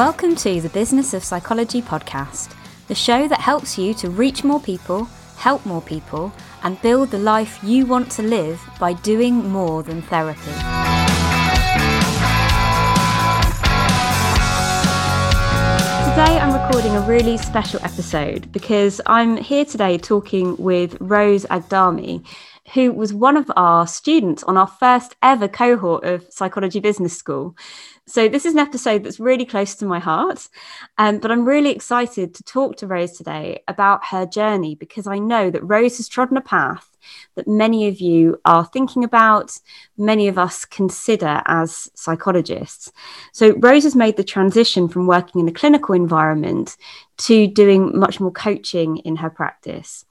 Welcome to the Business of Psychology podcast, the show that helps you to reach more people, help more people, and build the life you want to live by doing more than therapy. Today, I'm recording a really special episode because I'm here today talking with Rose Aghdami, who was one of our students on our first ever cohort of Psychology Business School. So, this is an episode that's really close to my heart. Um, but I'm really excited to talk to Rose today about her journey because I know that Rose has trodden a path that many of you are thinking about, many of us consider as psychologists. So, Rose has made the transition from working in a clinical environment to doing much more coaching in her practice.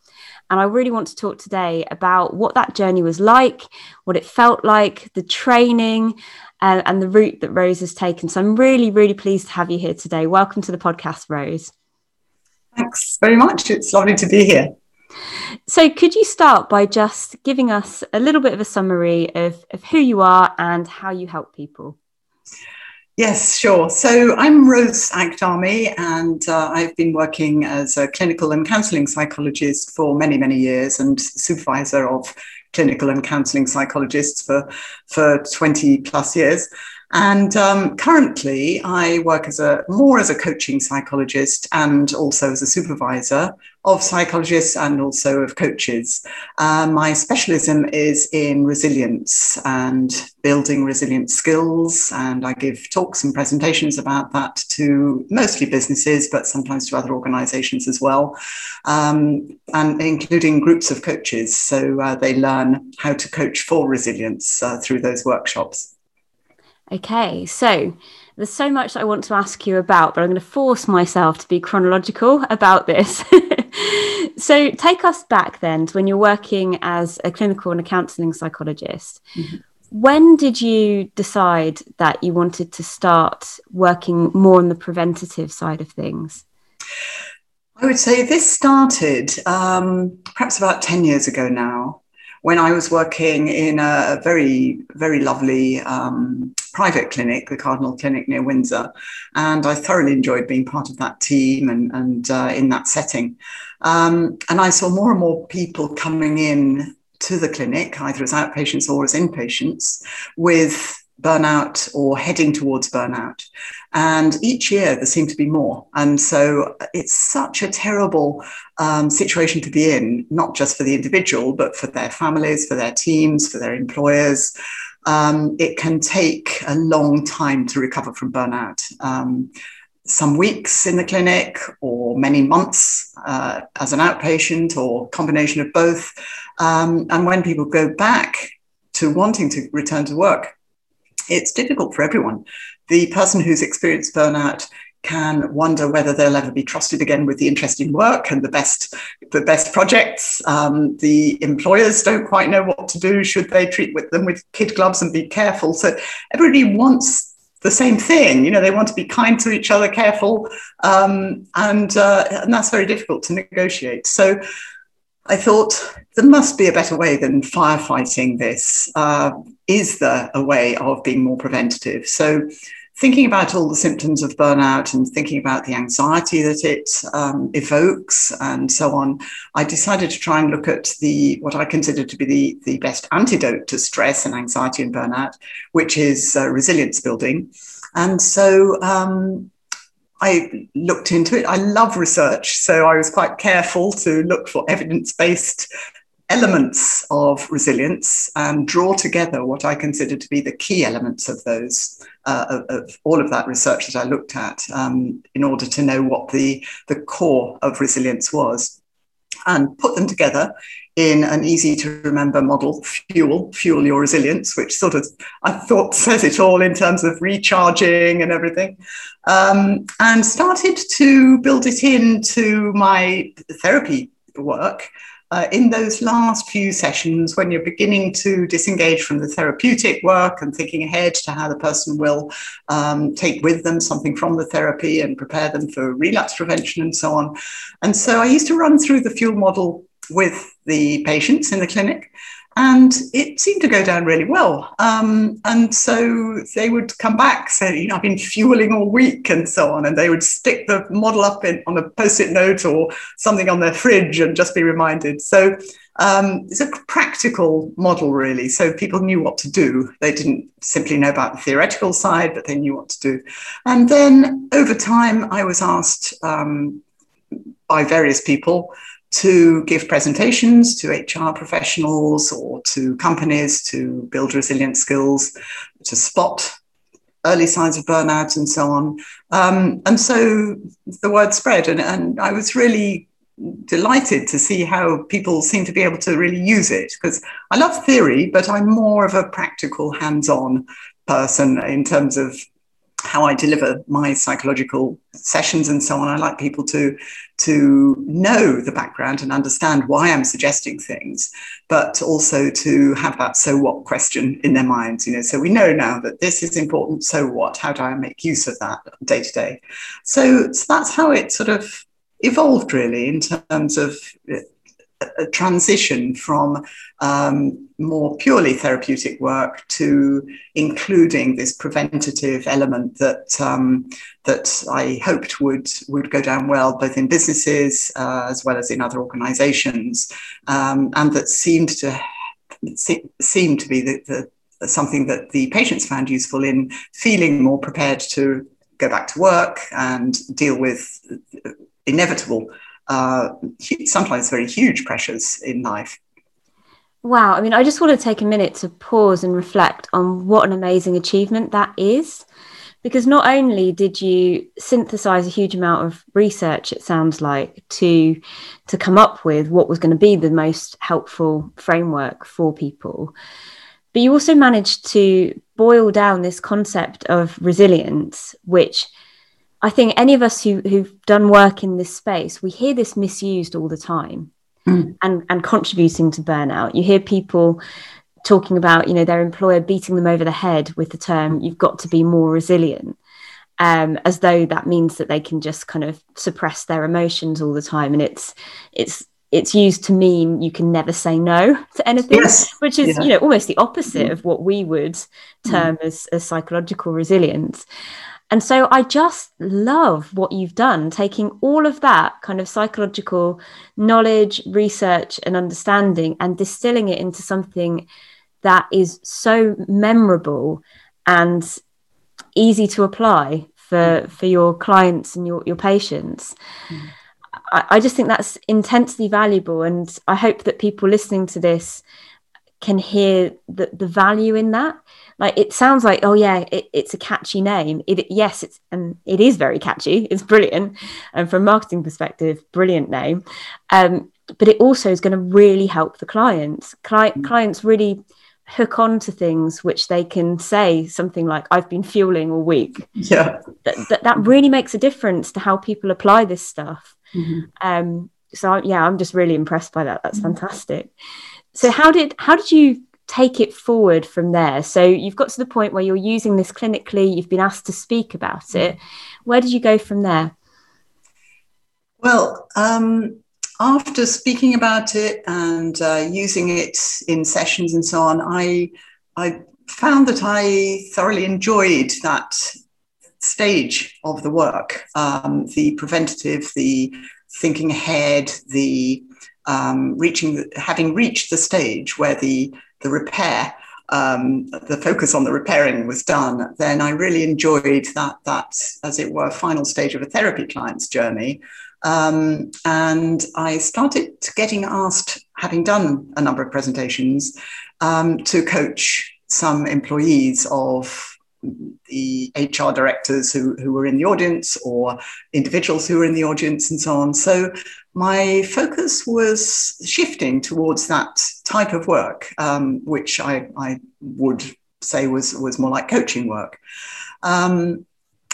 And I really want to talk today about what that journey was like, what it felt like, the training, uh, and the route that Rose has taken. So I'm really, really pleased to have you here today. Welcome to the podcast, Rose. Thanks very much. It's lovely to be here. So, could you start by just giving us a little bit of a summary of, of who you are and how you help people? Yes, sure. So I'm Rose Aghdami, and uh, I've been working as a clinical and counselling psychologist for many, many years and supervisor of clinical and counselling psychologists for, for 20 plus years. And um, currently, I work as a more as a coaching psychologist and also as a supervisor of psychologists and also of coaches. Uh, my specialism is in resilience and building resilient skills, and I give talks and presentations about that to mostly businesses, but sometimes to other organisations as well, um, and including groups of coaches. So uh, they learn how to coach for resilience uh, through those workshops. Okay, so there's so much I want to ask you about, but I'm going to force myself to be chronological about this. so take us back then to when you're working as a clinical and a counselling psychologist. Mm-hmm. When did you decide that you wanted to start working more on the preventative side of things? I would say this started um, perhaps about 10 years ago now when I was working in a very, very lovely um, private clinic, the Cardinal Clinic near Windsor. And I thoroughly enjoyed being part of that team and, and uh, in that setting. Um, and I saw more and more people coming in to the clinic, either as outpatients or as inpatients, with burnout or heading towards burnout. And each year there seemed to be more. And so it's such a terrible um, situation to be in, not just for the individual, but for their families, for their teams, for their employers. Um, it can take a long time to recover from burnout. Um, some weeks in the clinic or many months uh, as an outpatient or combination of both. Um, and when people go back to wanting to return to work, it's difficult for everyone. The person who's experienced burnout can wonder whether they'll ever be trusted again with the interesting work and the best the best projects. Um, the employers don't quite know what to do. Should they treat with them with kid gloves and be careful? So everybody wants the same thing. You know, they want to be kind to each other, careful, um, and uh, and that's very difficult to negotiate. So I thought there must be a better way than firefighting this. Uh, is there a way of being more preventative? So, thinking about all the symptoms of burnout and thinking about the anxiety that it um, evokes and so on, I decided to try and look at the what I consider to be the, the best antidote to stress and anxiety and burnout, which is uh, resilience building. And so um, I looked into it. I love research, so I was quite careful to look for evidence based elements of resilience and draw together what I consider to be the key elements of those, uh, of, of, all of that research that I looked at, um, in order to know what the, the core of resilience was, and put them together in an easy to remember model, Fuel, Fuel Your Resilience, which sort of, I thought, says it all in terms of recharging and everything. Um, and started to build it into my therapy work. Uh, in those last few sessions, when you're beginning to disengage from the therapeutic work and thinking ahead to how the person will um, take with them something from the therapy and prepare them for relapse prevention and so on. And so I used to run through the fuel model with the patients in the clinic and it seemed to go down really well. Um, and so they would come back saying, you know, I've been fueling all week and so on. And they would stick the model up in, on a post it note or something on their fridge and just be reminded. So um, it's a practical model, really. So people knew what to do. They didn't simply know about the theoretical side, but they knew what to do. And then over time, I was asked um, by various people to give presentations to HR professionals or to companies to build resilient skills, to spot early signs of burnout and so on. Um, and so the word spread, and, and I was really delighted to see how people seem to be able to really use it because I love theory, but I'm more of a practical, hands on person in terms of how I deliver my psychological sessions and so on. I like people to to know the background and understand why I'm suggesting things, but also to have that so what question in their minds. You know, so we know now that this is important. So what? How do I make use of that day to day? So, so that's how it sort of evolved really in terms of a transition from um, more purely therapeutic work to including this preventative element that um, that I hoped would would go down well both in businesses uh, as well as in other organisations, um, and that seemed to seemed to be the, the, something that the patients found useful in feeling more prepared to go back to work and deal with inevitable, uh, sometimes very huge pressures in life. Wow. I mean, I just want to take a minute to pause and reflect on what an amazing achievement that is. Because not only did you synthesize a huge amount of research, it sounds like, to, to come up with what was going to be the most helpful framework for people, but you also managed to boil down this concept of resilience, which I think any of us who, who've done work in this space, we hear this misused all the time mm. and, and contributing to burnout. You hear people talking about, you know, their employer beating them over the head with the term, you've got to be more resilient. Um, as though that means that they can just kind of suppress their emotions all the time. And it's it's it's used to mean you can never say no to anything, yes. which is, yeah. you know, almost the opposite mm. of what we would hmm. term mm. as, as psychological resilience. And so I just love what you've done, taking all of that kind of psychological knowledge, research, and understanding and distilling it into something that is so memorable and easy to apply for, for your clients and your, your patients. Mm. I, I just think that's intensely valuable. And I hope that people listening to this can hear the, the value in that like it sounds like oh yeah it, it's a catchy name. It yes it's and it is very catchy. It's brilliant. And from a marketing perspective brilliant name. Um, but it also is going to really help the clients. Cli- mm. clients really hook on to things which they can say something like i've been fueling all week. Yeah. That, that, that really makes a difference to how people apply this stuff. Mm-hmm. um, so yeah i'm just really impressed by that. That's mm-hmm. fantastic. So how did how did you take it forward from there. So you've got to the point where you're using this clinically, you've been asked to speak about it. Where did you go from there? Well, um, after speaking about it and uh, using it in sessions and so on, I, I found that I thoroughly enjoyed that stage of the work um, the preventative, the thinking ahead, the um, reaching, having reached the stage where the the repair, um, the focus on the repairing was done, then I really enjoyed that, that, as it were, final stage of a therapy client's journey. Um, and I started getting asked, having done a number of presentations, um, to coach some employees of the HR directors who, who were in the audience or individuals who were in the audience and so on. So my focus was shifting towards that type of work, um, which I, I, would say was, was more like coaching work. Um,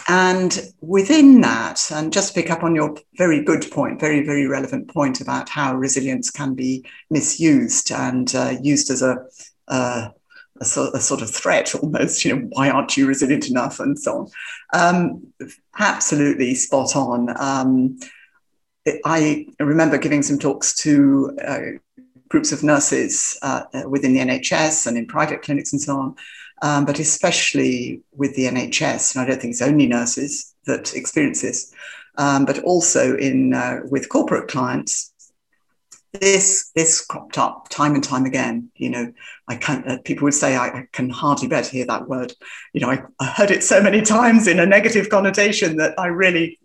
and within that, and just pick up on your very good point, very, very relevant point about how resilience can be misused and uh, used as a, a, so, a, sort of threat almost, you know, why aren't you resilient enough and so on. Um, absolutely spot on. I remember giving some talks to uh, groups of nurses uh, within the NHS and in private clinics and so on, um, but especially with the NHS. And I don't think it's only nurses that experience this, um, but also in uh, with corporate clients. This this cropped up time and time again. You know, I can uh, people would say I, I, can hardly bear to hear that word. You know, I, I, heard it so many times in a negative connotation that I really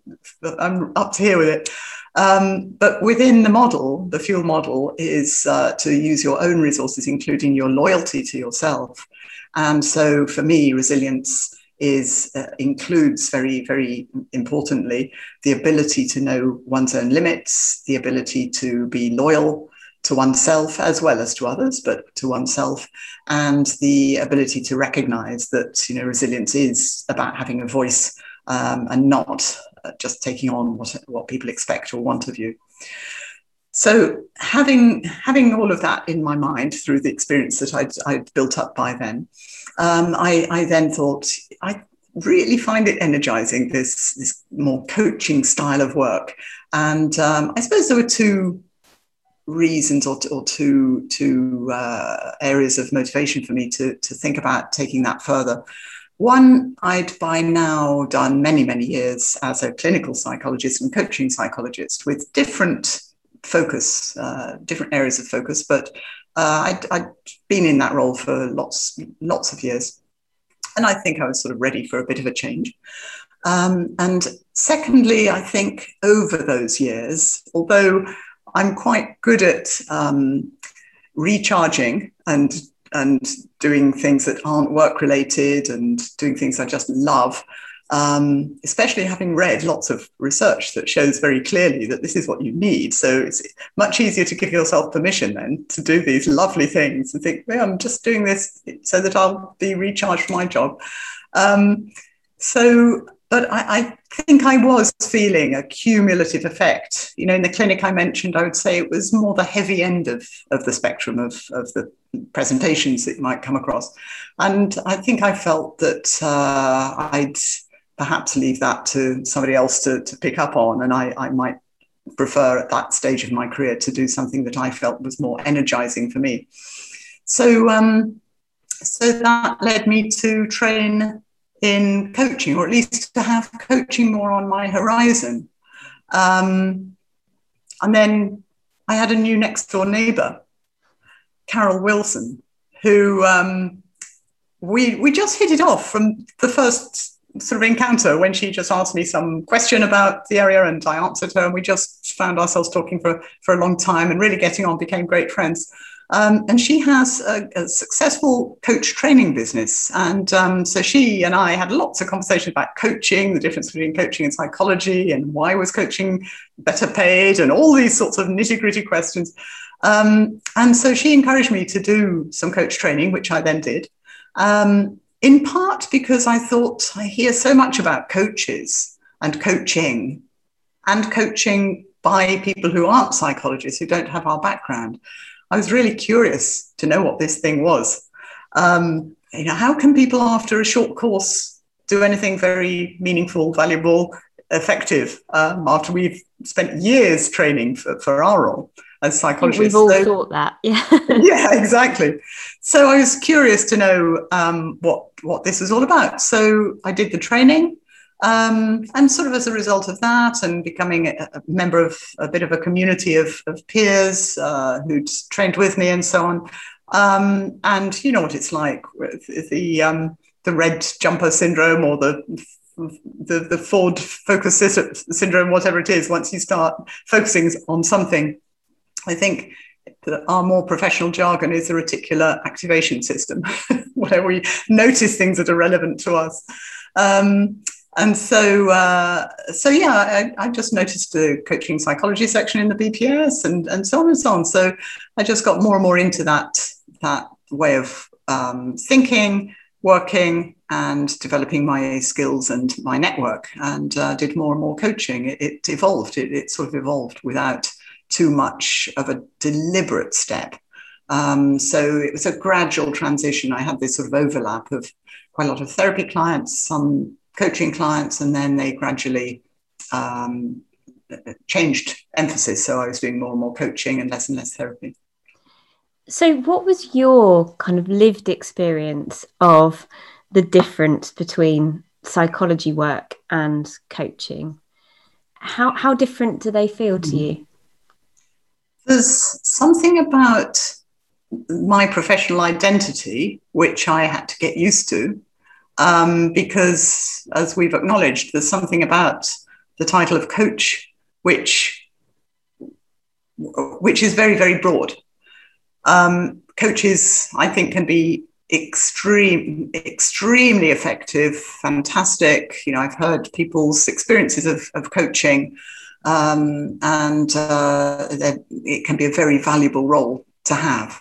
I'm up to here with it. Um, but within the model, the fuel model is uh, to use your own resources, including your loyalty to yourself. And so for me, resilience is uh, includes very, very importantly the ability to know one's own limits, the ability to be loyal to oneself as well as to others, but to oneself, and the ability to recognize that you know resilience is about having a voice um, and not just taking on what, what people expect or want of you. So having having all of that in my mind through the experience that I'd, I'd built up by then, um, I, I, then thought I really find it energizing this this more coaching style of work, and um, I suppose there were two reasons or, or two two uh, areas of motivation for me to to think about taking that further. One, I'd by now done many, many years as a clinical psychologist and coaching psychologist with different focus, uh, different areas of focus, but uh, I'd, I'd, been in that role for lots, lots of years. And I think I was sort of ready for a bit of a change. Um, and secondly, I think over those years, although I'm quite good at um, recharging and and doing things that aren't work related and doing things I just love. Um, especially having read lots of research that shows very clearly that this is what you need. So it's much easier to give yourself permission then to do these lovely things and think, well, I'm just doing this so that I'll be recharged for my job. Um, so but I, I, think I was feeling a cumulative effect. You know, in the clinic I mentioned, I would say it was more the heavy end of, of the spectrum of, of the presentations that you might come across. And I think I felt that uh, I'd perhaps leave that to somebody else to, to pick up on. And I, I might prefer at that stage of my career to do something that I felt was more energizing for me. So, um, so that led me to train in coaching, or at least to have coaching more on my horizon. Um, and then I had a new next door neighbor, Carol Wilson, who um, we we just hit it off from the first sort of encounter when she just asked me some question about the area and I answered her and we just found ourselves talking for for a long time and really getting on became great friends um, and she has a, a, successful coach training business. And um, so she and I had lots of conversations about coaching, the difference between coaching and psychology, and why was coaching better paid, and all these sorts of nitty gritty questions. Um, and so she encouraged me to do some coach training, which I then did. Um, in part because I thought I hear so much about coaches and coaching and coaching by people who aren't psychologists, who don't have our background. I was really curious to know what this thing was. Um, you know, how can people after a short course do anything very meaningful, valuable, effective um, after we've spent years training for, for our role as psychologists? We've all so, thought that, yeah. yeah, exactly. So I was curious to know um, what what this was all about. So I did the training. Um, and sort of as a result of that, and becoming a, member of a bit of a community of, of peers uh, who'd trained with me and so on. Um, and you know what it's like the um, the red jumper syndrome or the the, the Ford focus syndrome, whatever it is. Once you start focusing on something, I think our more professional jargon is the reticular activation system, where we notice things that are relevant to us. Um, and so uh, so yeah I, I, just noticed the coaching psychology section in the bps and and so on and so on. So i just got more and more into that that way of um, thinking working and developing my skills and my network. And uh, did more and more coaching. It, it evolved. It, it, sort of evolved without too much of a deliberate step. Um, so it was a gradual transition. I had this sort of overlap of quite a lot of therapy clients some coaching clients, and then they gradually um, changed emphasis. So I was doing more and more coaching and less and less therapy. So, what was your kind of lived experience of the difference between psychology work and coaching? How, how different do they feel to you? There's something about my professional identity, which I had to get used to, um, because as we've acknowledged, there's something about the title of coach which which is very very broad. Um, coaches, I think, can be extreme, extremely effective, fantastic. You know, I've heard people's experiences of, of coaching, um, and uh, it can be a very valuable role to have.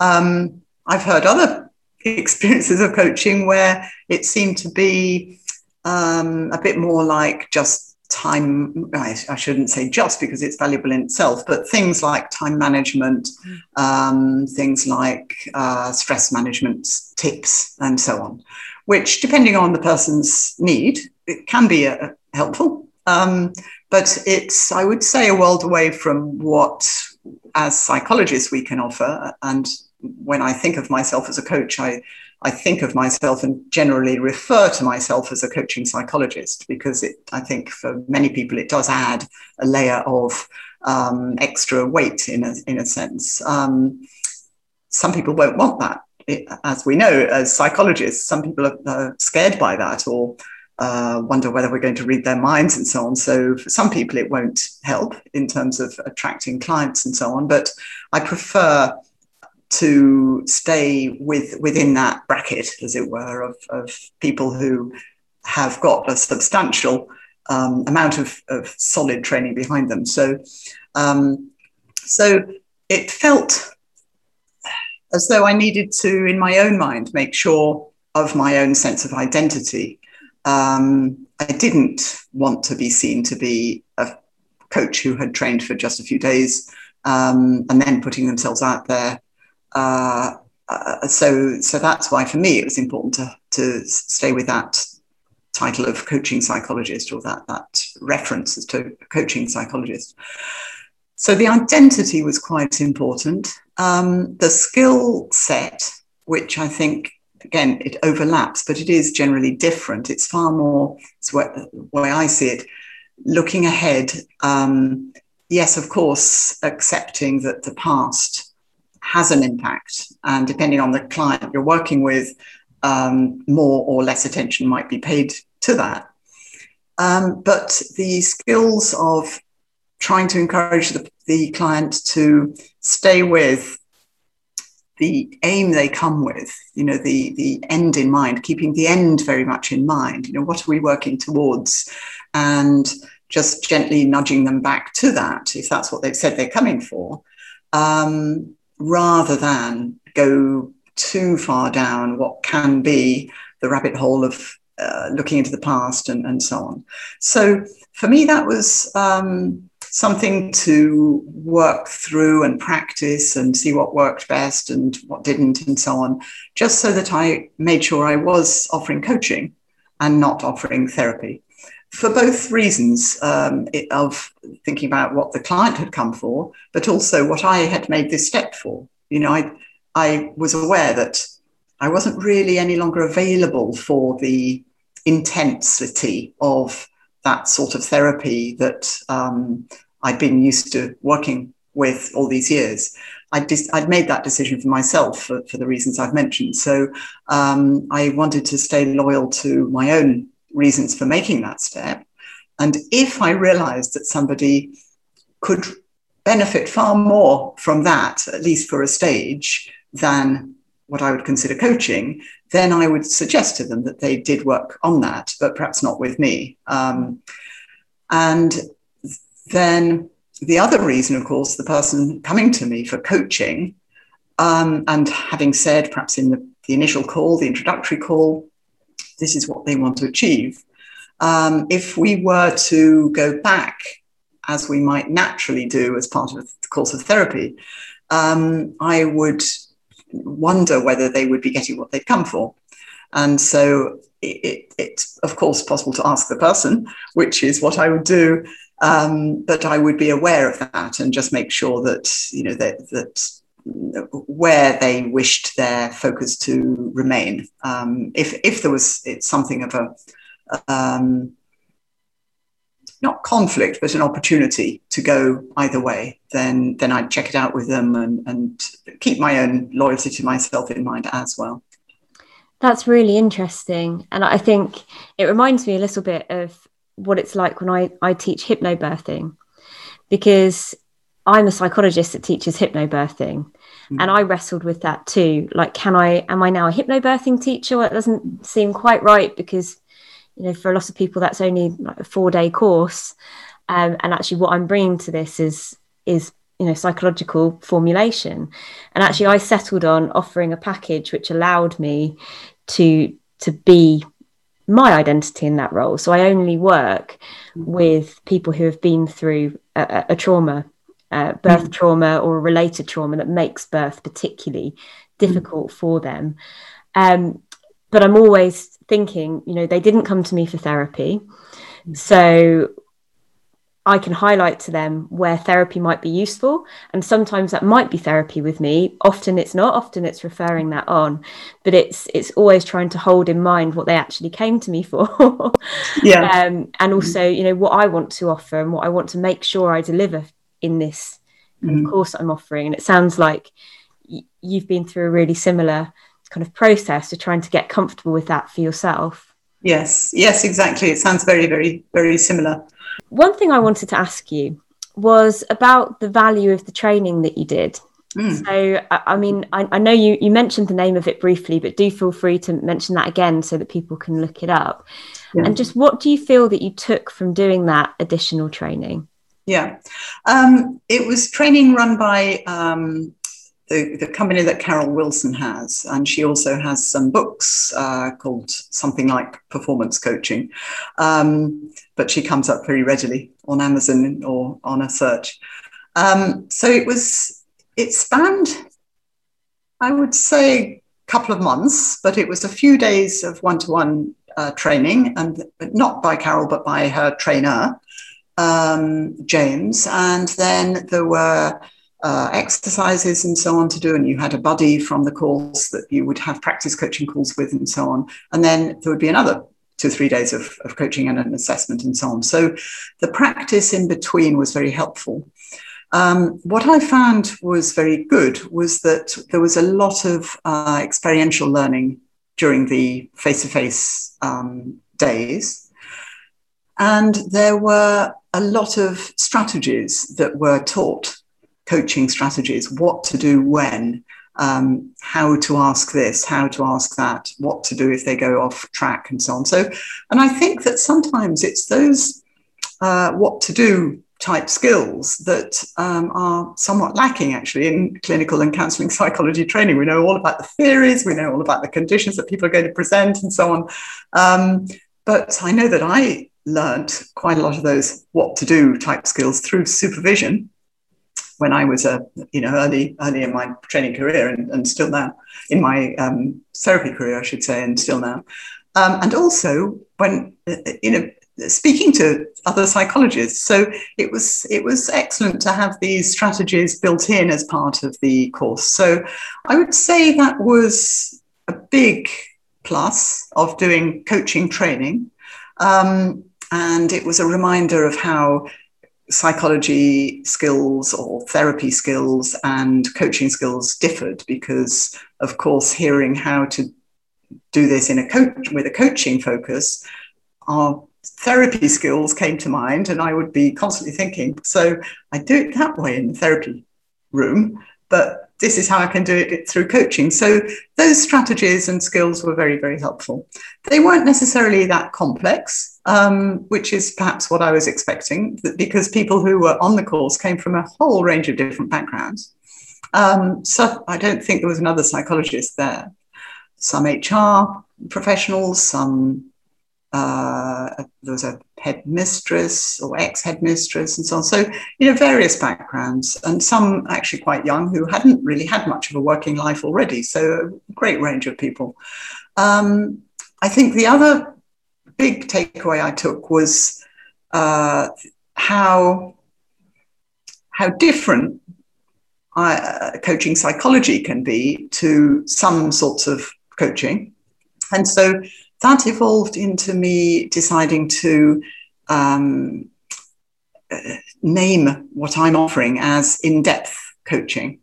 Um, I've heard other experiences of coaching where it seemed to be um, a bit more like just time I, I, shouldn't say just because it's valuable in itself but things like time management mm. um, things like uh, stress management tips and so on which depending on the person's need it can be uh, helpful um, but it's i would say a world away from what as psychologists we can offer and when i think of myself as a coach i I think of myself and generally refer to myself as a coaching psychologist because it, I think for many people it does add a layer of um, extra weight in a, in a sense. Um, some people won't want that. It, as we know, as psychologists, some people are, are scared by that or uh, wonder whether we're going to read their minds and so on. So for some people, it won't help in terms of attracting clients and so on. But I prefer to stay with within that bracket, as it were, of, of people who have got a substantial um, amount of, of solid training behind them. So, um, so it felt as though I needed to, in my own mind, make sure of my own sense of identity. Um, I didn't want to be seen to be a coach who had trained for just a few days um, and then putting themselves out there uh, uh, so, so that's why for me it was important to, to stay with that title of coaching psychologist or that, that reference to coaching psychologist. So the identity was quite important. Um, the skill set, which I think again it overlaps, but it is generally different. It's far more. It's where, way I see it. Looking ahead, um, yes, of course, accepting that the past has an impact. And depending on the client you're working with, um, more or less attention might be paid to that. Um, but the skills of trying to encourage the, the client to stay with the aim they come with, you know, the, the end in mind, keeping the end very much in mind, you know, what are we working towards? And just gently nudging them back to that, if that's what they've said they're coming for. Um, rather than go too far down what can be the rabbit hole of uh, looking into the past and, and so on. So for me, that was um, something to work through and practice and see what worked best and what didn't and so on, just so that I made sure I was offering coaching and not offering therapy for both reasons um, of thinking about what the client had come for, but also what I had made this step for. You know, I, I was aware that I wasn't really any longer available for the intensity of that sort of therapy that um, I'd been used to working with all these years. I'd, dis- I'd made that decision for myself for, for the reasons I've mentioned. So um, I wanted to stay loyal to my own reasons for making that step. And if I realized that somebody could benefit far more from that, at least for a stage, than what I would consider coaching, then I would suggest to them that they did work on that, but perhaps not with me. Um, and then the other reason, of course, the person coming to me for coaching um, and having said, perhaps in the, the initial call, the introductory call, this is what they want to achieve. Um, if we were to go back, as we might naturally do as part of the course of therapy, um, I would wonder whether they would be getting what they'd come for. And so it, it, it's, of course, possible to ask the person, which is what I would do. Um, but I would be aware of that and just make sure that, you know, that, that where they wished their focus to remain. Um, if, if there was something of a um, not conflict, but an opportunity to go either way, then then I'd check it out with them and, and keep my own loyalty to myself in mind as well. That's really interesting. And I think it reminds me a little bit of what it's like when I, I teach hypnobirthing, because I'm a psychologist that teaches hypnobirthing. Mm-hmm. And I wrestled with that too. Like, can I, am I now a hypnobirthing teacher? Well, it doesn't seem quite right because you know for a lot of people that's only like a four day course um, and actually what i'm bringing to this is is you know psychological formulation and actually i settled on offering a package which allowed me to to be my identity in that role so i only work with people who have been through a, a trauma uh, birth mm. trauma or a related trauma that makes birth particularly difficult mm. for them um, but i'm always thinking, you know, they didn't come to me for therapy. So I can highlight to them where therapy might be useful. And sometimes that might be therapy with me. Often it's not, often it's referring that on. But it's it's always trying to hold in mind what they actually came to me for. yeah. Um, and also, you know, what I want to offer and what I want to make sure I deliver in this mm. course I'm offering. And it sounds like y- you've been through a really similar kind of process to trying to get comfortable with that for yourself. Yes, yes, exactly. It sounds very, very, very similar. One thing I wanted to ask you was about the value of the training that you did. Mm. So, I mean, I, I, know you, you mentioned the name of it briefly, but do feel free to mention that again so that people can look it up. Yeah. And just what do you feel that you took from doing that additional training? Yeah, um, it was training run by um, the, the company that Carol Wilson has, and she also has some books uh, called something like Performance Coaching. Um, but she comes up very readily on Amazon or on a search. Um, so it was, it spanned, I would say, a couple of months, but it was a few days of one to one training, and not by Carol, but by her trainer, um, James. And then there were uh, exercises and so on to do, and you had a buddy from the course that you would have practice coaching calls with, and so on. And then there would be another two or three days of, of coaching and an assessment and so on. So the practice in between was very helpful. Um, what I found was very good was that there was a lot of uh, experiential learning during the face to face days. And there were a lot of strategies that were taught coaching strategies, what to do when, um, how to ask this, how to ask that, what to do if they go off track, and so on. So, and I think that sometimes it's those uh, what to do type skills that um, are somewhat lacking actually in clinical and counseling psychology training. We know all about the theories, we know all about the conditions that people are going to present, and so on. Um, but I know that I learned quite a lot of those what to do type skills through supervision when I was a you know early early in my training career and, and still now in my um, therapy career I should say and still now. Um, and also when uh, you know speaking to other psychologists. So it was it was excellent to have these strategies built in as part of the course. So I would say that was a big plus of doing coaching training. Um, and it was a reminder of how psychology skills or therapy skills and coaching skills differed because of course hearing how to do this in a coach with a coaching focus our therapy skills came to mind and i would be constantly thinking so i do it that way in the therapy room but this is how I can do it through coaching. So those strategies and skills were very, very helpful. They weren't necessarily that complex, um, which is perhaps what I was expecting, because people who were on the course came from a whole range of different backgrounds. Um, so I don't think there was another psychologist there. Some HR professionals, some uh, there was a headmistress or ex headmistress and so on. So, you know, various backgrounds, and some actually quite young who hadn't really had much of a working life already. So, a great range of people. Um, I think the other big takeaway I took was uh, how how different uh, coaching psychology can be to some sorts of coaching. And so that evolved into me deciding to um, uh, name what I'm offering as in depth coaching.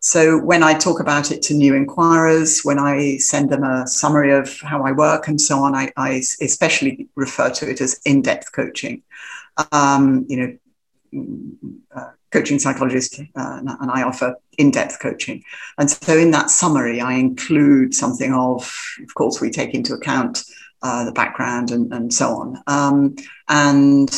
So when I talk about it to new inquirers, when I send them a summary of how I work and so on, I, I especially refer to it as in-depth coaching. Um, you know, uh, coaching psychologist, uh, and I offer in-depth coaching. And so in that summary, I include something of, of course, we take into account uh, the background and, and so on, um, and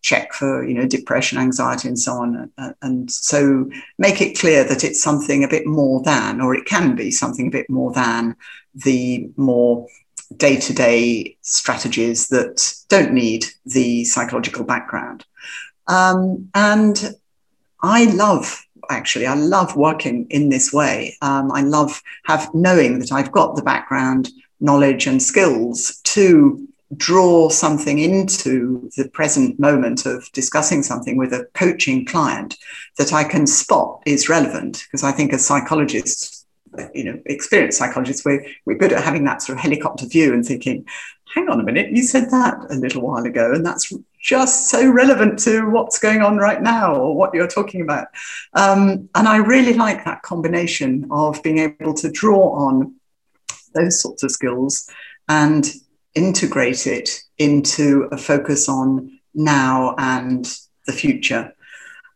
check for you know depression, anxiety, and so on. Uh, and so make it clear that it's something a bit more than, or it can be something a bit more than the more day-to-day strategies that don't need the psychological background. Um, and I love actually i love working in this way um, i love have knowing that i've got the background knowledge and skills to draw something into the present moment of discussing something with a coaching client that I can spot is relevant. Because I think as psychologists, you know, experienced psychologists, we're, we're good at having that sort of helicopter view and thinking, hang on a minute, you said that a little while ago, and that's just so relevant to what's going on right now or what you're talking about. Um, and I really like that combination of being able to draw on those sorts of skills and integrate it into a focus on now and the future.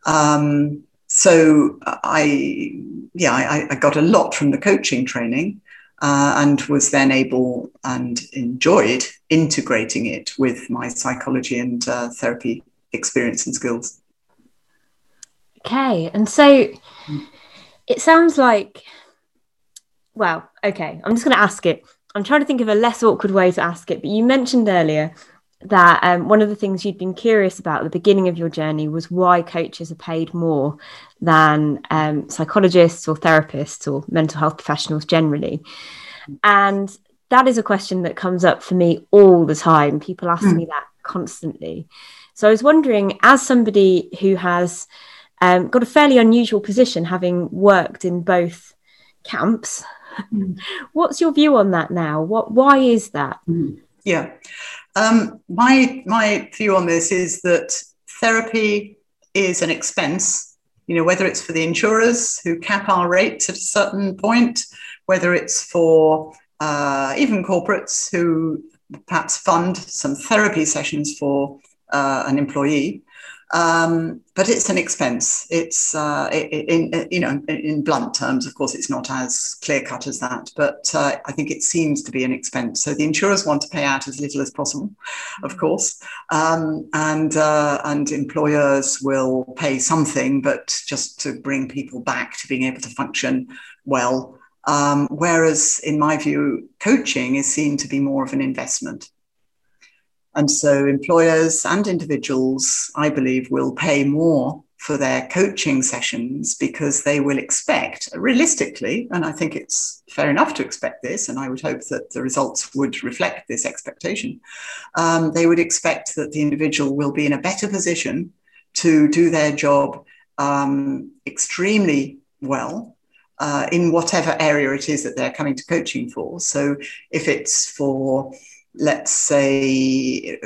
Um, so I, yeah, I, I, got a lot from the coaching training uh, and was then able and enjoyed integrating it with my psychology and uh, therapy experience and skills. Okay, and so it sounds like, well, okay, I'm just going to ask it I'm trying to think of a less awkward way to ask it, but you mentioned earlier that um, one of the things you'd been curious about at the beginning of your journey was why coaches are paid more than um, psychologists or therapists or mental health professionals generally. And that is a question that comes up for me all the time. People ask mm. me that constantly. So I was wondering, as somebody who has um, got a fairly unusual position, having worked in both camps, Mm. What's your view on that now? What why is that? Mm. Yeah. Um, my my view on this is that therapy is an expense. You know, whether it's for the insurers who cap our rates at a certain point, whether it's for uh, even corporates who perhaps fund some therapy sessions for uh, an employee, um, but it's an expense. It's uh, in, in, you know in blunt terms, of course, it's not as clear cut as that, but uh, I think it seems to be an expense. So the insurers want to pay out as little as possible, of mm-hmm. course, um, and uh, and employers will pay something, but just to bring people back to being able to function well. Um, whereas, in my view, coaching is seen to be more of an investment. And so employers and individuals, I believe, will pay more for their coaching sessions because they will expect, realistically, and I think it's fair enough to expect this, and I would hope that the results would reflect this expectation. Um, they would expect that the individual will be in a better position to do their job um, extremely well uh, in whatever area it is that they're coming to coaching for. So if it's for let's say,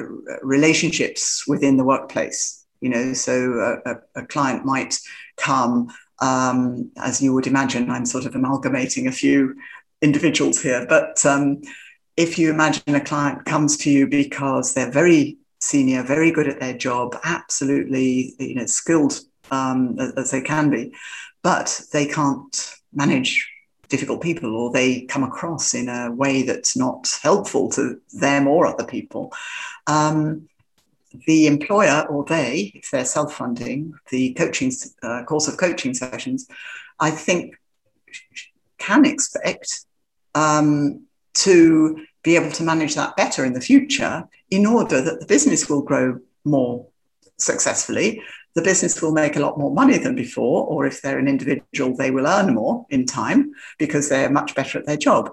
relationships within the workplace. You know, so a, a client might come, um, as you would imagine, I'm sort of amalgamating a few individuals here, but um, if you imagine a client comes to you because they're very senior, very good at their job, absolutely, you know, skilled um, as they can be, but they can't manage difficult people or they come across in a way that's not helpful to them or other people. Um, the employer or they, if they're self funding, the coaching uh, course of coaching sessions, I think can expect um, to be able to manage that better in the future in order that the business will grow more successfully the business will make a lot more money than before, or if they're an individual, they will earn more in time because they're much better at their job.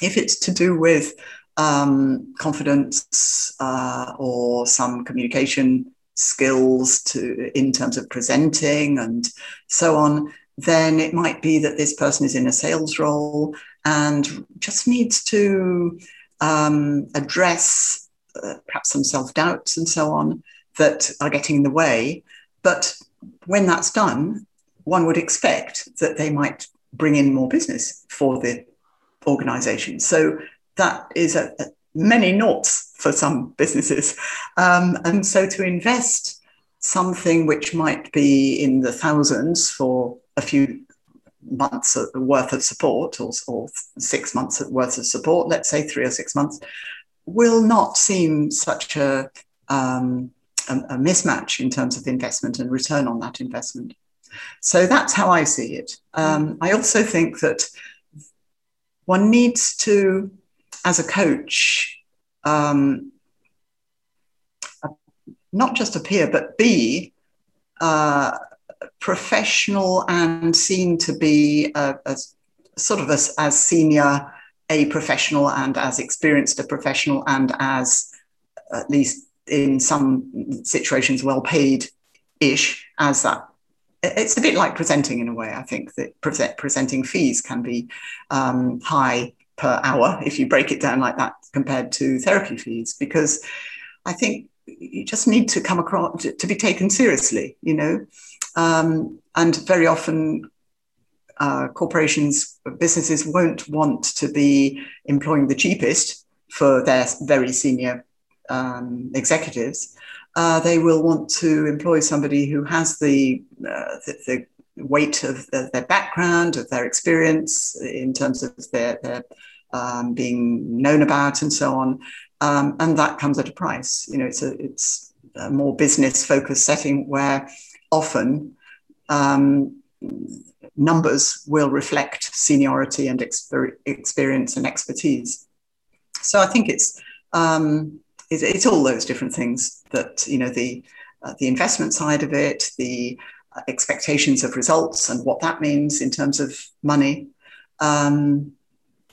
If it's to do with um, confidence uh, or some communication skills to in terms of presenting and so on, then it might be that this person is in a sales role and just needs to um, address uh, perhaps some self doubts and so on that are getting in the way. But when that's done, one would expect that they might bring in more business for the organization. So that is a, a many noughts for some businesses. Um, and so to invest something which might be in the thousands for a few months worth of support or, or six months worth of support, let's say three or six months, will not seem such a, um, a, a mismatch in terms of investment and return on that investment. So that's how I see it. Um, I also think that one needs to, as a coach, um, not just appear, but be uh, professional and seen to be a, a sort of as, as senior a professional and as experienced a professional and as at least in some situations well paid ish as that. It's a bit like presenting in a way. I think that present, presenting fees can be um, high per hour if you break it down like that compared to therapy fees because i think you just need to come across to, to be taken seriously you know? Um, and very often uh, corporations, businesses won't want to be employing the cheapest for their very senior um, executives. Uh, they will want to employ somebody who has the, uh, the, the, weight of the, their background, of their experience in terms of their, their um, being known about and so on. Um, and that comes at a price. You know, it's a, it's a more business focused setting where often um, numbers will reflect seniority and exper- experience and expertise. So I think it's, um, it's, it's all those different things that you know the uh, the investment side of it, the expectations of results and what that means in terms of money, um,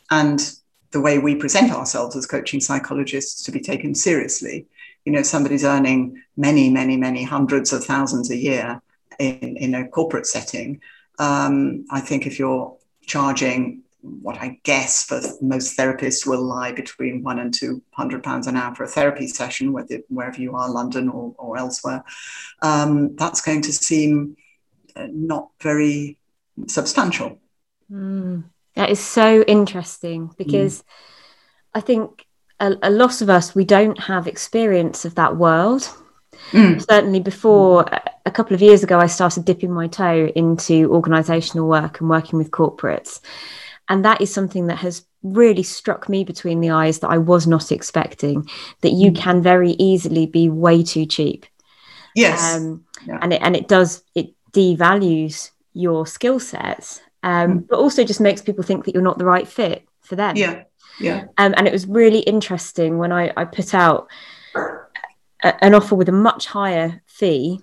and the way we present ourselves as coaching psychologists to be taken seriously. You know, somebody's earning many, many, many hundreds of thousands a year in, in a corporate setting um, I think if you're charging what I guess for most therapists will lie between one and two hundred pounds an hour for a therapy session, whether wherever you are, London or, or elsewhere, um, that's going to seem uh, not very substantial. Mm, that is so interesting because mm. I think a, a lot of us we don't have experience of that world. Mm. Certainly, before a couple of years ago, I started dipping my toe into organizational work and working with corporates. And that is something that has really struck me between the eyes that I was not expecting that you mm. can very easily be way too cheap. Yes. Um, yeah. And, it, and it does, it devalues your skill sets, um, mm. but also just makes people think that you're not the right fit for them. Yeah. Yeah. Um, and it was really interesting when I, I put out a, an offer with a much higher fee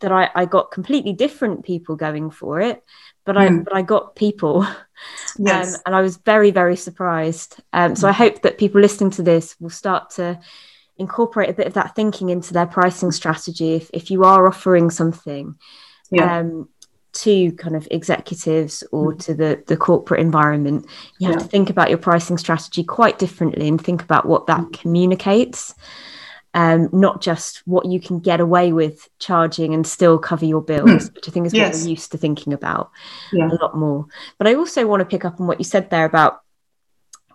that I, I got completely different people going for it, but I mm. but I got people, yes. um, and I was very very surprised. Um, so I hope that people listening to this will start to incorporate a bit of that thinking into their pricing strategy. If if you are offering something, yeah. um, to kind of executives or mm. to the the corporate environment, you have yeah. to think about your pricing strategy quite differently and think about what that mm. communicates um, not just what you can get away with charging and still cover your bills, which I think is yes. what we're used to thinking about yeah. a lot more. But I also want to pick up on what you said there about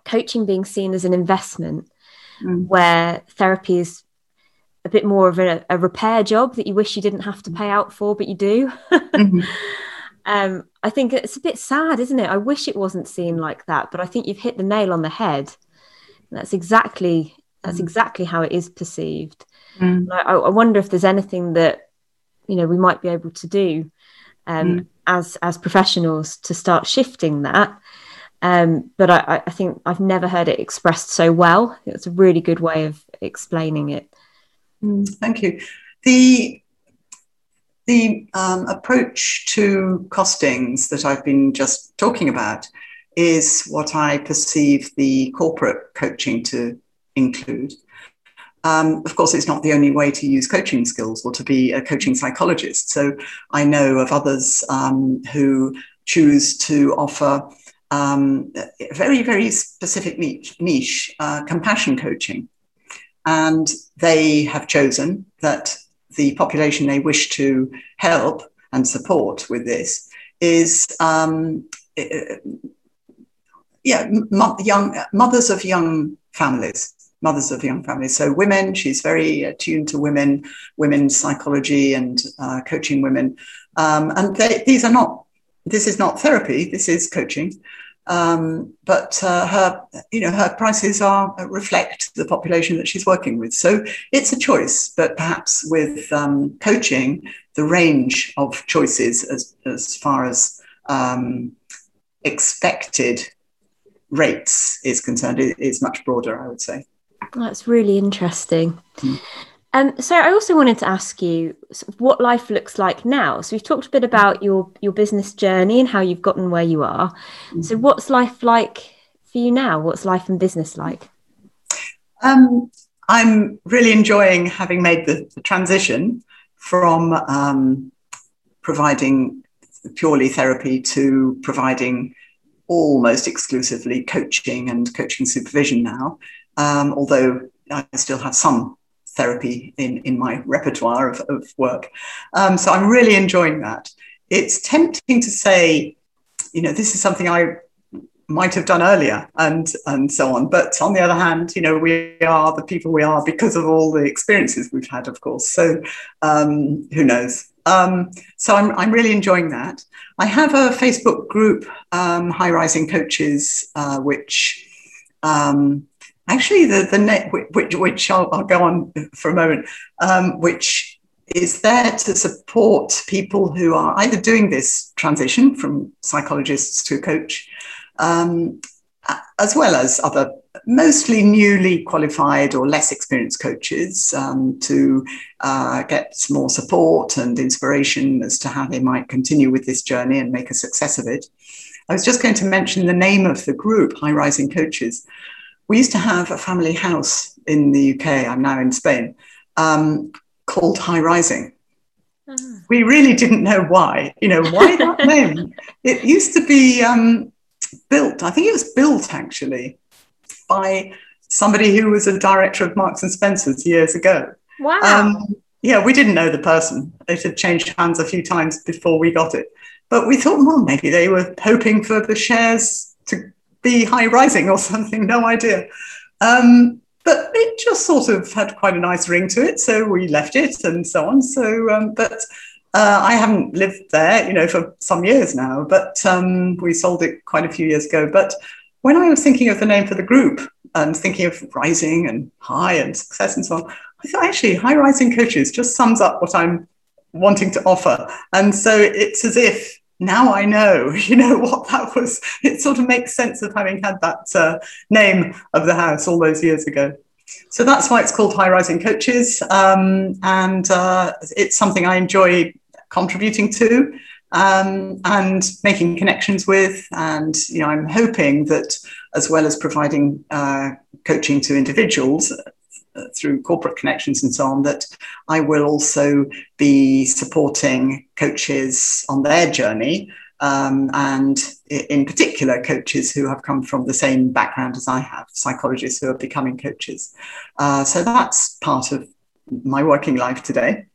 coaching being seen as an investment, mm. where therapy is a bit more of a, a, repair job that you wish you didn't have to pay out for, but you do. mm-hmm. um, I think it's a bit sad, isn't it? I wish it wasn't seen like that, but I think you've hit the nail on the head. That's exactly that's mm. exactly how it is perceived. Mm. I, I, wonder if there's anything that you know we might be able to do um, mm. as as professionals to start shifting that. Um, but I, I, think I've never heard it expressed so well. It's a really good way of explaining it. Mm, thank you. The the um, approach to costings that I've been just talking about is what I perceive the corporate coaching to include. Um, of course, it's not the only way to use coaching skills or to be a coaching psychologist. So I know of others um, who choose to offer um, a very, very specific niche, niche uh, compassion coaching. And they have chosen that the population they wish to help and support with this is um, yeah, young mothers of young families mothers of young families. So women, she's very attuned to women, women's psychology and uh, coaching women. Um, and they, these are not, this is not therapy, this is coaching. Um, but uh, her, you know, her prices are uh, reflect the population that she's working with. So it's a choice, but perhaps with um, coaching, the range of choices as, as far as um, expected rates is concerned is much broader, I would say. That's really interesting. Mm. Um, so I also wanted to ask you what life looks like now. So we've talked a bit about your your business journey and how you've gotten where you are. Mm. So what's life like for you now? What's life and business like? Um, I'm really enjoying having made the, the transition from um, providing purely therapy to providing almost exclusively coaching and coaching supervision now um, although I still have some therapy in, in my repertoire of, of work. Um, so I'm really enjoying that. It's tempting to say, you know, this is something I might have done earlier and and so on but on the other hand you know we are the people we are because of all the experiences we've had of course so um, who knows um, so I'm, I'm really enjoying that i have a facebook group um, high rising coaches uh, which um, actually the the net which which I'll, I'll go on for a moment, um, which is there to support people who are either doing this transition from psychologists to coach, um, as well as other mostly newly qualified or less experienced coaches um, to uh, get some more support and inspiration as to how they might continue with this journey and make a success of it. I was just going to mention the name of the group, High Rising Coaches we used to have a family house in the UK, I'm now in Spain, um, called High Rising. Uh-huh. We really didn't know why. You know, why that name? It used to be um, built, I think it was built actually by somebody who was a director of Marks and Spencer's years ago. Wow. Um, yeah, we didn't know the person. It had changed hands a few times before we got it. But we thought, well, maybe they were hoping for the shares to be high rising or something, no idea. Um, but it just sort of had quite a nice ring to it, so we left it and so on. So, um, but uh, I haven't lived there, you know, for some years now. But um, we sold it quite a few years ago. But when I was thinking of the name for the group and thinking of rising and high and success and so on, I thought actually high rising coaches just sums up what I'm wanting to offer. And so it's as if now I know, you know, what that was. It sort of makes sense of having had that uh, name of the house all those years ago. So that's why it's called High Rising Coaches. Um, and uh, it's something I enjoy contributing to um, and making connections with. And, you know, I'm hoping that as well as providing uh, coaching to individuals, through corporate connections and so on, that I will also be supporting coaches on their journey. Um, and in particular, coaches who have come from the same background as I have, psychologists who are becoming coaches. Uh, so that's part of my working life today.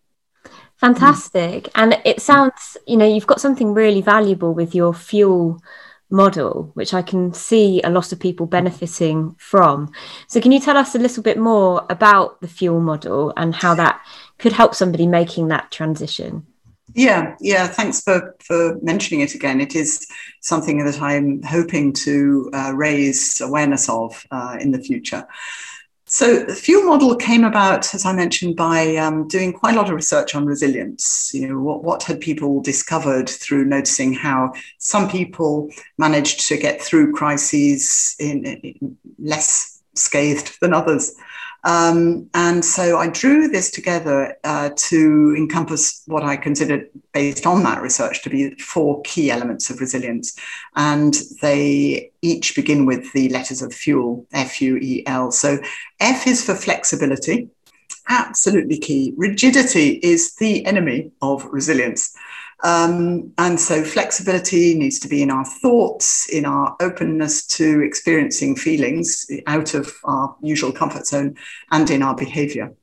Fantastic. And it sounds, you know, you've got something really valuable with your fuel model, which I can see a lot of people benefiting from. So, can you tell us a little bit more about the fuel model and how that could help somebody making that transition? Yeah, yeah. Thanks for for mentioning it again. It is something that I'm hoping to uh, raise awareness of uh, in the future. So the fuel model came about, as I mentioned, by um, doing quite a lot of research on resilience. You know, what, what had people discovered through noticing how some people managed to get through crises in, in less scathed than others. Um, and so I drew this together uh, to encompass what I considered, based on that research, to be four key elements of resilience. And they each begin with the letters of fuel, F U E L. So F is for flexibility. absolutely key. Rigidity is the enemy of resilience. Um, and so flexibility needs to be in our thoughts, in our openness to experiencing feelings out of our usual comfort zone, and in our behavior.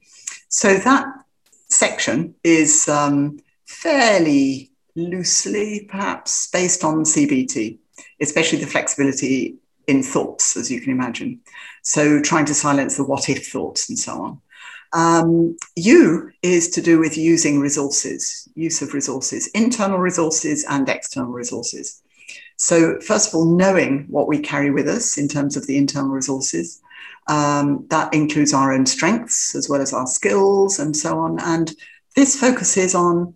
So that section is um, fairly loosely, perhaps, based on CBT, especially the flexibility in thoughts, as you can imagine. So trying to silence the what if thoughts and so on. Um, U is to do with using resources, use of resources, internal resources and external resources. So, first of all, knowing what we carry with us in terms of the internal resources. Um, that includes our own strengths as well as our skills and so on. And this focuses on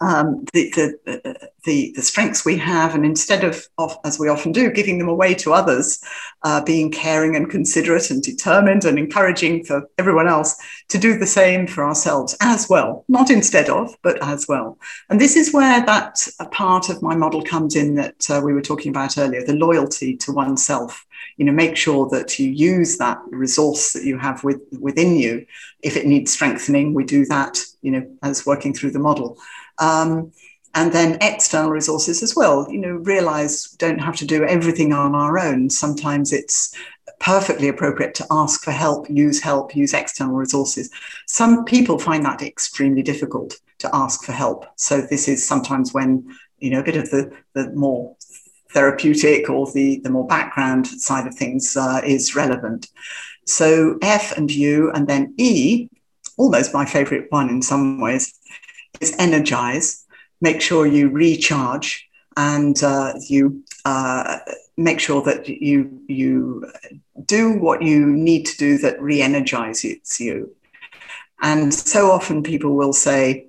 um, the, the, the, the, strengths we have, and instead of, of, as we often do, giving them away to others, uh, being caring and considerate and determined and encouraging for everyone else to do the same for ourselves as well, not instead of, but as well. And this is where that part of my model comes in that uh, we were talking about earlier the loyalty to oneself. You know, make sure that you use that resource that you have with, within you. If it needs strengthening, we do that, you know, as working through the model. Um, and then external resources as well. You know, realize don't have to do everything on our own. Sometimes it's perfectly appropriate to ask for help, use help, use external resources. Some people find that extremely difficult to ask for help. So this is sometimes when you know a bit of the the more therapeutic or the the more background side of things uh, is relevant. So F and U, and then E, almost my favorite one in some ways, is energize, make sure you recharge and uh, you uh, make sure that you, you do what you need to do that re energizes you. And so often people will say,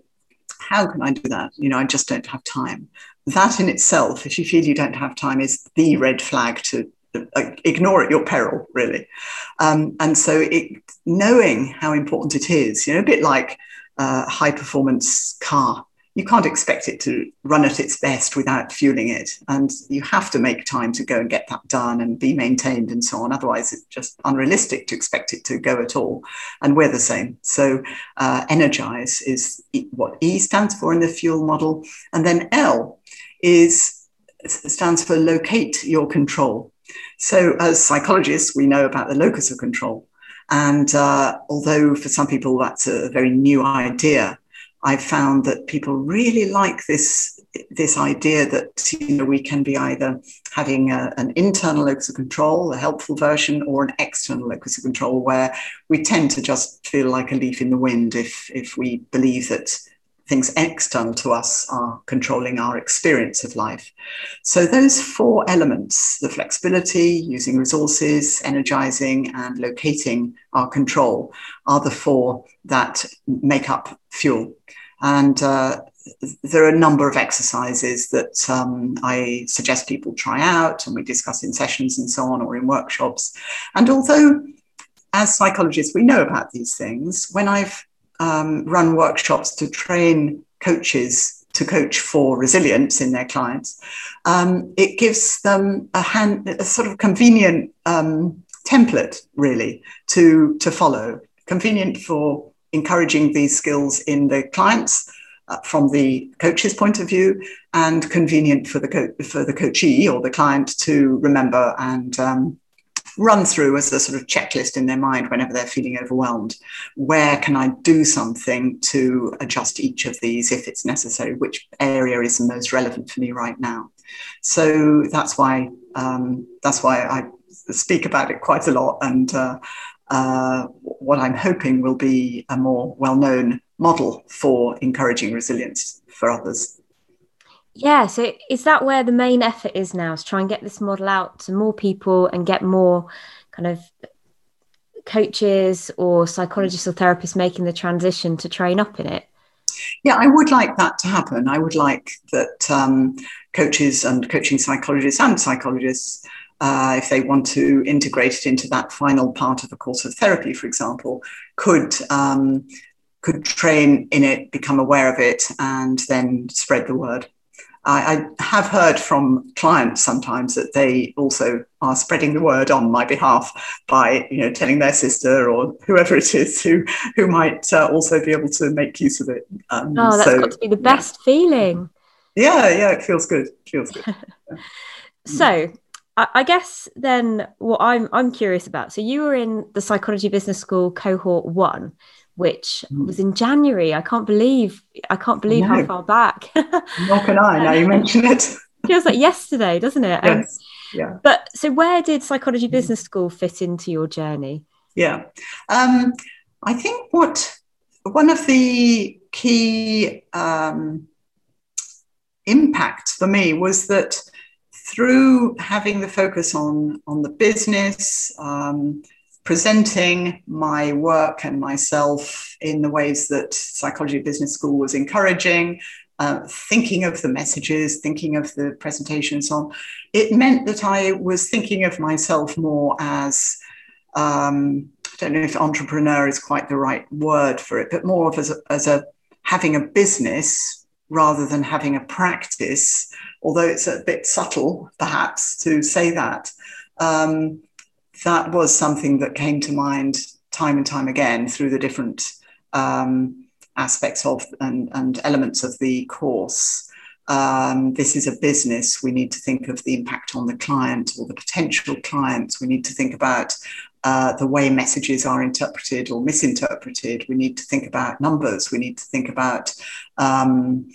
How can I do that? You know, I just don't have time. That in itself, if you feel you don't have time, is the red flag to uh, ignore at your peril, really. Um, and so, it, knowing how important it is, you know, a bit like uh, high performance car. You can't expect it to run at its best without fueling it. And you have to make time to go and get that done and be maintained and so on. Otherwise, it's just unrealistic to expect it to go at all. And we're the same. So, uh, energize is what E stands for in the fuel model. And then L is stands for locate your control. So, as psychologists, we know about the locus of control. And uh, although for some people that's a very new idea, I've found that people really like this this idea that you know we can be either having a, an internal locus of control, a helpful version, or an external locus of control, where we tend to just feel like a leaf in the wind if if we believe that things external to us are controlling our experience of life. So, those four elements the flexibility, using resources, energizing, and locating our control are the four that make up fuel. And uh, there are a number of exercises that um, I suggest people try out and we discuss in sessions and so on or in workshops. And although as psychologists we know about these things, when I've um, run workshops to train coaches to coach for resilience in their clients, um, it gives them a, hand, a sort of convenient um, template, really, to, to follow. Convenient for encouraging these skills in the clients uh, from the coach's point of view, and convenient for the co- for the coachee or the client to remember and um, run through as a sort of checklist in their mind whenever they're feeling overwhelmed. Where can I do something to adjust each of these if it's necessary? Which area is the most relevant for me right now? So that's why um, that's why I speak about it quite a lot, and uh, uh, what I'm hoping will be a more well-known model for encouraging resilience for others. Yeah, so is that where the main effort is now? Is try and get this model out to more people and get more kind of coaches or psychologists or therapists making the transition to train up in it? Yeah, I would like that to happen. I would like that um, coaches and coaching psychologists and psychologists, uh, if they want to integrate it into that final part of a course of therapy, for example, could um, could train in it, become aware of it, and then spread the word. I, I, have heard from clients sometimes that they also are spreading the word on my behalf by, you know, telling their sister or whoever it is who who might uh, also be able to make use of it. Um, oh, that's so, got to be the best yeah. feeling. Yeah, yeah, it feels good. It feels good. so, I guess then what I'm I'm curious about. So you were in the psychology business school cohort one, which mm. was in January. I can't believe I can't believe how far back. Nor can I. Now you mention it. feels like yesterday, doesn't it? Um, yes. yeah. But so, where did psychology mm. business school fit into your journey? Yeah, um, I think what one of the key um, impacts for me was that through having the focus on on the business. Um, presenting my work and myself in the ways that Psychology Business School was encouraging, uh, thinking of the messages, thinking of the presentations on, it meant that I was thinking of myself more as, um, I don't know if entrepreneur is quite the right word for it, but more of as a, as a having a business rather than having a practice, although it's a bit subtle perhaps to say that. Um, that was something that came to mind time and time again through the different um, aspects of and, and, elements of the course. Um, this is a business. We need to think of the impact on the client or the potential clients. We need to think about uh, the way messages are interpreted or misinterpreted. We need to think about numbers. We need to think about um,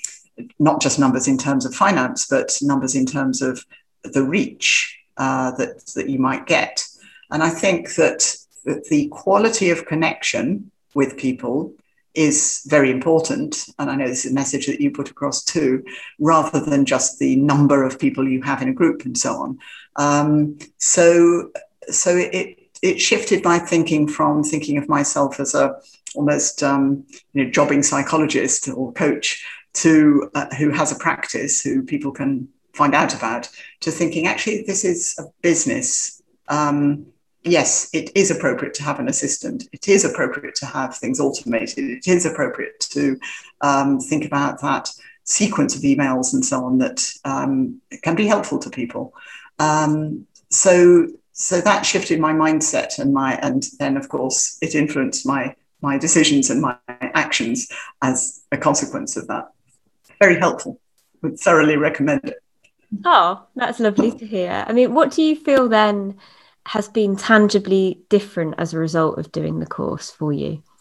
not just numbers in terms of finance, but numbers in terms of the reach uh, that, that you might get. And I think that, that the quality of connection with people is very important. And I know this is a message that you put across too, rather than just the number of people you have in a group and so on. Um, so, so it, it shifted my thinking from thinking of myself as a almost um, you know, jobbing psychologist or coach to uh, who has a practice who people can find out about to thinking actually this is a business um, yes, it is appropriate to have an assistant. It is appropriate to have things automated. It is appropriate to um, think about that sequence of emails and so on that um, can be helpful to people. Um, so, so that shifted my mindset and my, and then of course it influenced my my decisions and my actions as a consequence of that. Very helpful. Would thoroughly recommend it. Oh, that's lovely to hear. I mean, what do you feel then? Has been tangibly different as a result of doing the course for you?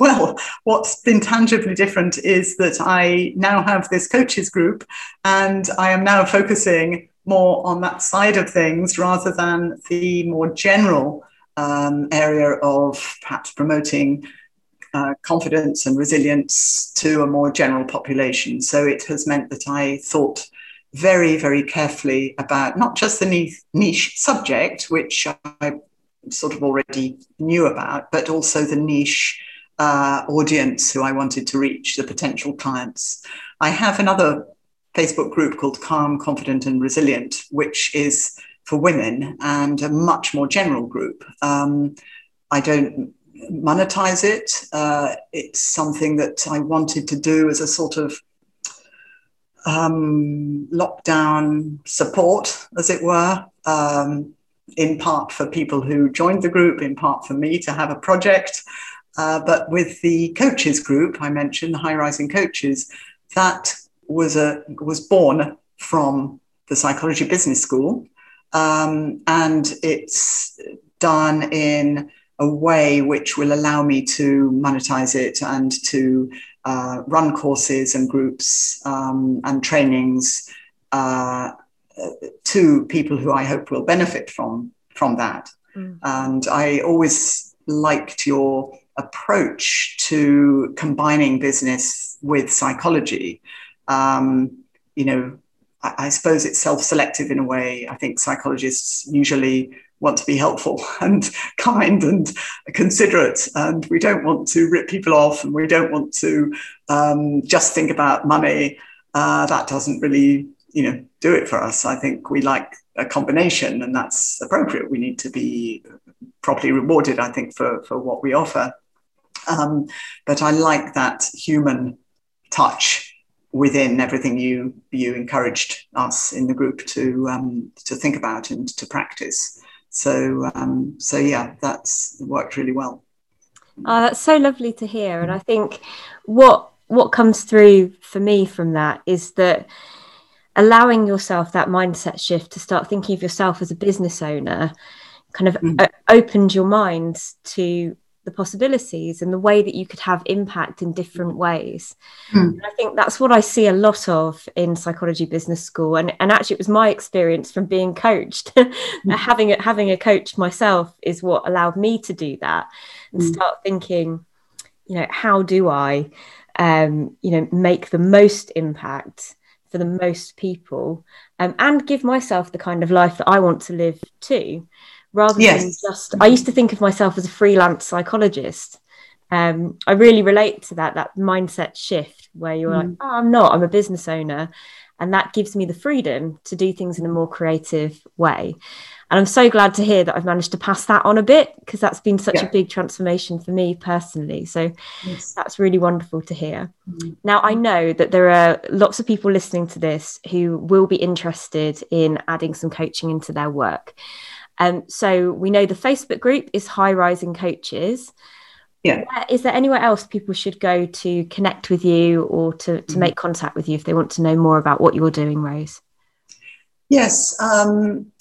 Well, what's been tangibly different is that I now have this coaches group and I am now focusing more on that side of things rather than the more general um, area of perhaps promoting uh, confidence and resilience to a more general population. So it has meant that I thought very, very carefully about not just the niche subject, which I sort of already knew about, but also the niche uh, audience who I wanted to reach, the potential clients. I have another Facebook group called Calm, Confident, and Resilient, which is for women and a much more general group. Um, I don't monetize it. Uh, it's something that I wanted to do as a sort of um, lockdown support, as it were, um, in part for people who joined the group, in part for me to have a project. Uh, but with the coaches group I mentioned, the high rising coaches, that was a was born from the psychology business school, um, and it's done in a way which will allow me to monetize it and to uh, run courses and groups um, and trainings uh, to people who I hope will benefit from from that. Mm. And I always liked your approach to combining business with psychology. Um, you know, I, I suppose it's self-selective in a way. I think psychologists usually want to be helpful and kind and considerate. And we don't want to rip people off and we don't want to um, just think about money. Uh, that doesn't really, you know, do it for us. I think we like a combination and that's appropriate. We need to be properly rewarded, I think, for, for what we offer. Um, but I like that human touch within everything you you encouraged us in the group to um, to think about and to practice. So um, so yeah, that's worked really well. Oh, that's so lovely to hear, and I think what what comes through for me from that is that allowing yourself that mindset shift to start thinking of yourself as a business owner kind of mm. opened your mind to the possibilities and the way that you could have impact in different ways. Mm. I think that's what I see a lot of in psychology business school. And, and actually, it was my experience from being coached. mm. having, a, having a coach myself is what allowed me to do that and mm. start thinking, you know, how do I, um, you know, make the most impact for the most people um, and give myself the kind of life that I want to live too rather yes. than just i used to think of myself as a freelance psychologist um, i really relate to that that mindset shift where you're mm. like oh, i'm not i'm a business owner and that gives me the freedom to do things in a more creative way and i'm so glad to hear that i've managed to pass that on a bit because that's been such yeah. a big transformation for me personally so yes. that's really wonderful to hear mm. now i know that there are lots of people listening to this who will be interested in adding some coaching into their work um, so we know the Facebook group is High Rising Coaches. Yeah. Is there anywhere else people should go to connect with you or to, to mm-hmm. make contact with you if they want to know more about what you're doing, Rose? Yes. Um,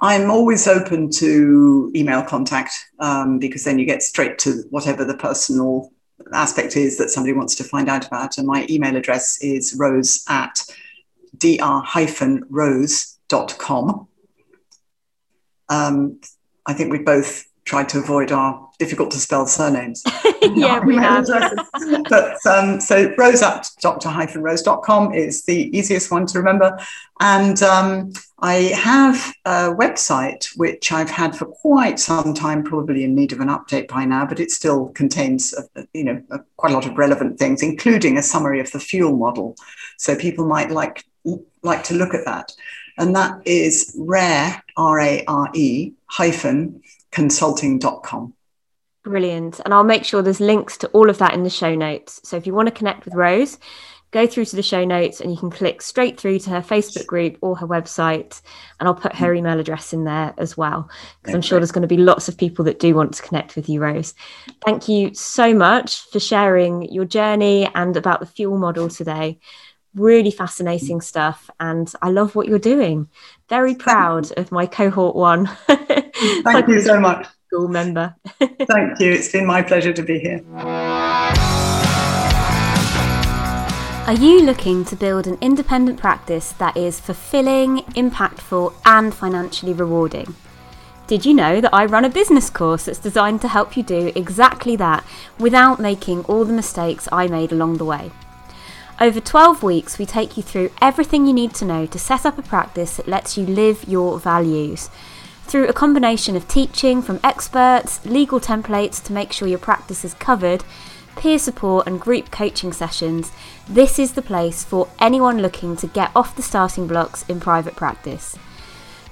I'm always open to email contact um, because then you get straight to whatever the personal aspect is that somebody wants to find out about. And my email address is rose at dr-rose.com um, I think we both tried to avoid our difficult to spell surnames. yeah, we have. but um, so rose at dr-rose.com is the easiest one to remember. And um, I have a website which I've had for quite some time, probably in need of an update by now, but it still contains, uh, you know, quite a lot of relevant things, including a summary of the fuel model. So people might like like to look at that and that is rare, R A R E, hyphen consulting.com. Brilliant. And I'll make sure there's links to all of that in the show notes. So if you want to connect with Rose, go through to the show notes and you can click straight through to her Facebook group or her website. And I'll put her mm. email address in there as well, because I'm sure there's going to be lots of people that do want to connect with you, Rose. Thank you so much for sharing your journey and about the fuel model today really fascinating stuff and I love what you're doing. Very proud of my cohort one. Thank you so much. School member. Thank you. It's been my pleasure to be here. Are you looking to build an independent practice that is fulfilling, impactful, and financially rewarding? Did you know that I run a business course that's designed to help you do exactly that without making all the mistakes I made along the way? Over 12 weeks, we take you through everything you need to know to set up a practice that lets you live your values. Through a combination of teaching from experts, legal templates to make sure your practice is covered, peer support, and group coaching sessions, this is the place for anyone looking to get off the starting blocks in private practice.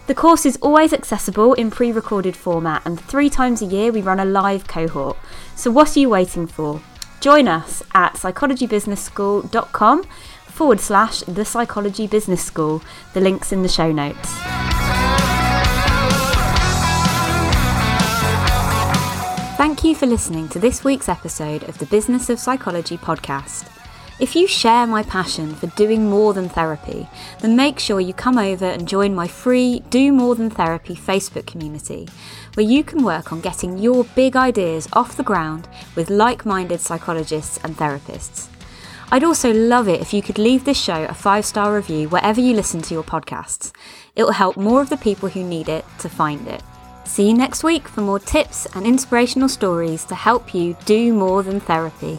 The course is always accessible in pre recorded format, and three times a year we run a live cohort. So, what are you waiting for? Join us at psychologybusinessschool.com forward slash the psychology business school. The link's in the show notes. Thank you for listening to this week's episode of the Business of Psychology podcast. If you share my passion for doing more than therapy, then make sure you come over and join my free Do More Than Therapy Facebook community, where you can work on getting your big ideas off the ground with like minded psychologists and therapists. I'd also love it if you could leave this show a five star review wherever you listen to your podcasts. It will help more of the people who need it to find it. See you next week for more tips and inspirational stories to help you do more than therapy.